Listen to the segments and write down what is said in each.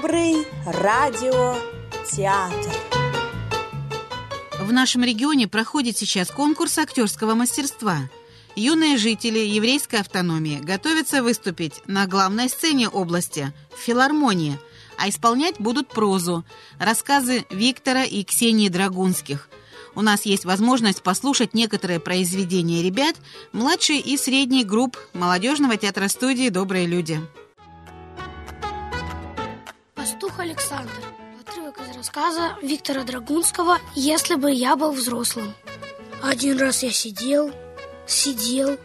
Добрый радиотеатр. В нашем регионе проходит сейчас конкурс актерского мастерства. Юные жители еврейской автономии готовятся выступить на главной сцене области – в филармонии, а исполнять будут прозу, рассказы Виктора и Ксении Драгунских. У нас есть возможность послушать некоторые произведения ребят младшей и средней групп молодежного театра студии «Добрые люди». Александр. Отрывок из рассказа Виктора Драгунского «Если бы я был взрослым». Один раз я сидел, сидел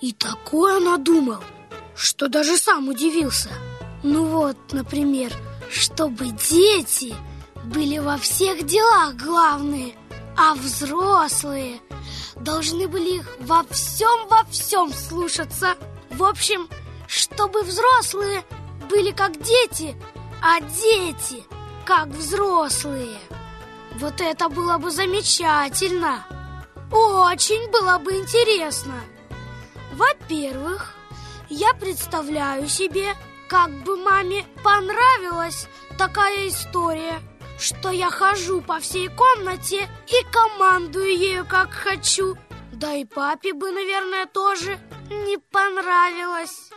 и такое надумал, что даже сам удивился. Ну вот, например, чтобы дети были во всех делах главные, а взрослые должны были их во всем во всем слушаться. В общем, чтобы взрослые были как дети, а дети как взрослые. Вот это было бы замечательно. Очень было бы интересно. Во-первых, я представляю себе, как бы маме понравилась такая история, что я хожу по всей комнате и командую ею как хочу. Да и папе бы, наверное, тоже не понравилось.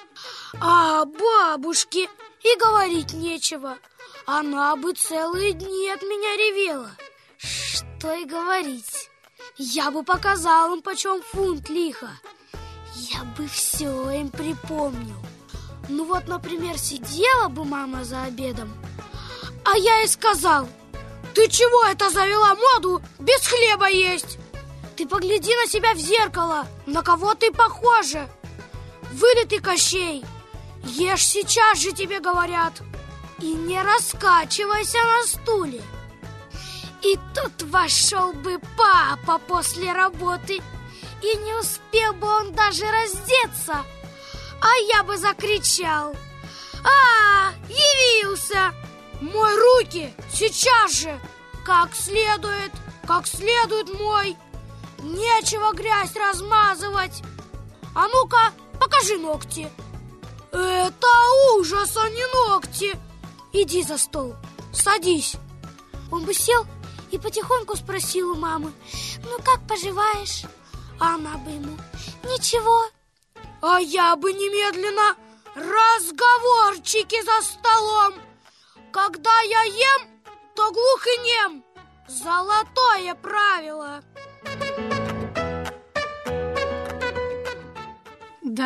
А бабушке и говорить нечего. Она бы целые дни от меня ревела. Что и говорить. Я бы показал им, почем фунт лиха. Я бы все им припомнил. Ну вот, например, сидела бы мама за обедом, а я ей сказал, ты чего это завела моду без хлеба есть? Ты погляди на себя в зеркало, на кого ты похожа. Вылитый Кощей, ешь сейчас же тебе говорят. И не раскачивайся на стуле. И тут вошел бы папа после работы, и не успел бы он даже раздеться, а я бы закричал. А, явился! Мой руки сейчас же! Как следует, как следует мой! Нечего грязь размазывать! А ну-ка, покажи ногти! Это ужас, а не ногти! Иди за стол, садись. Он бы сел и потихоньку спросил у мамы, ну как поживаешь? А она бы ему, ничего. А я бы немедленно разговорчики за столом. Когда я ем, то глух и нем. Золотое правило.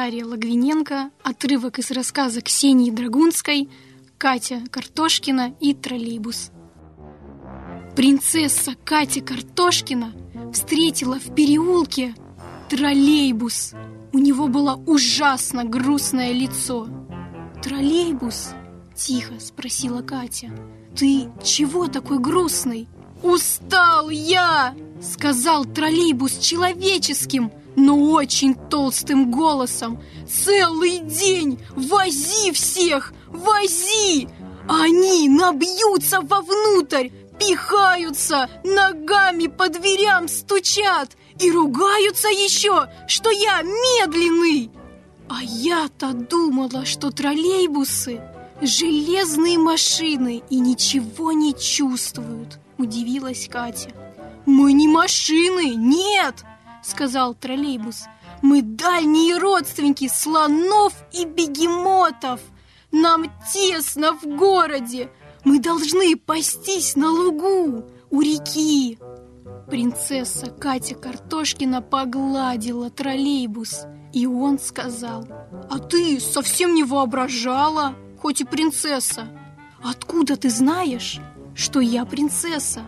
Дарья Лагвиненко, отрывок из рассказа Ксении Драгунской, Катя Картошкина и троллейбус. Принцесса Катя Картошкина встретила в переулке троллейбус. У него было ужасно грустное лицо. «Троллейбус?» – тихо спросила Катя. «Ты чего такой грустный?» «Устал я!» – сказал троллейбус человеческим, но очень толстым голосом. «Целый день вози всех! Вози! Они набьются вовнутрь, пихаются, ногами по дверям стучат и ругаются еще, что я медленный!» А я-то думала, что троллейбусы – железные машины и ничего не чувствуют, удивилась Катя. Мы не машины, нет, сказал троллейбус. Мы дальние родственники слонов и бегемотов. Нам тесно в городе. Мы должны пастись на лугу у реки. Принцесса Катя Картошкина погладила троллейбус, и он сказал, «А ты совсем не воображала, хоть и принцесса. Откуда ты знаешь, что я принцесса?»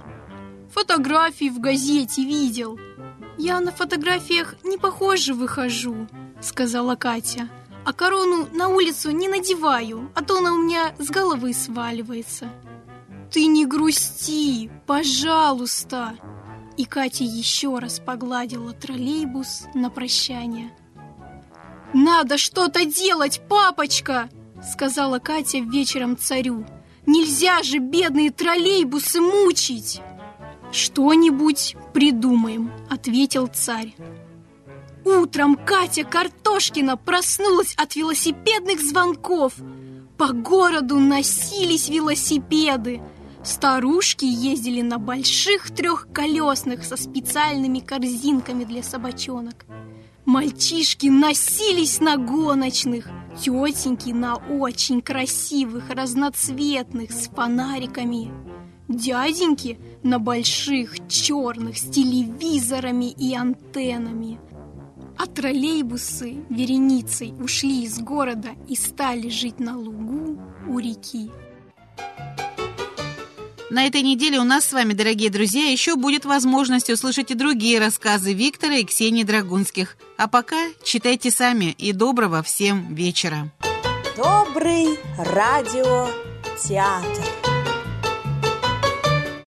Фотографии в газете видел. Я на фотографиях не похоже выхожу, сказала Катя. А корону на улицу не надеваю, а то она у меня с головы сваливается. Ты не грусти, пожалуйста. И Катя еще раз погладила троллейбус на прощание. «Надо что-то делать, папочка!» Сказала Катя вечером царю. «Нельзя же бедные троллейбусы мучить!» «Что-нибудь придумаем», — ответил царь. Утром Катя Картошкина проснулась от велосипедных звонков. По городу носились велосипеды. Старушки ездили на больших трехколесных со специальными корзинками для собачонок. Мальчишки носились на гоночных, тетеньки на очень красивых, разноцветных, с фонариками. Дяденьки на больших, черных, с телевизорами и антеннами. А троллейбусы вереницей ушли из города и стали жить на лугу у реки. На этой неделе у нас с вами, дорогие друзья, еще будет возможность услышать и другие рассказы Виктора и Ксении Драгунских. А пока читайте сами и доброго всем вечера. Добрый радиотеатр.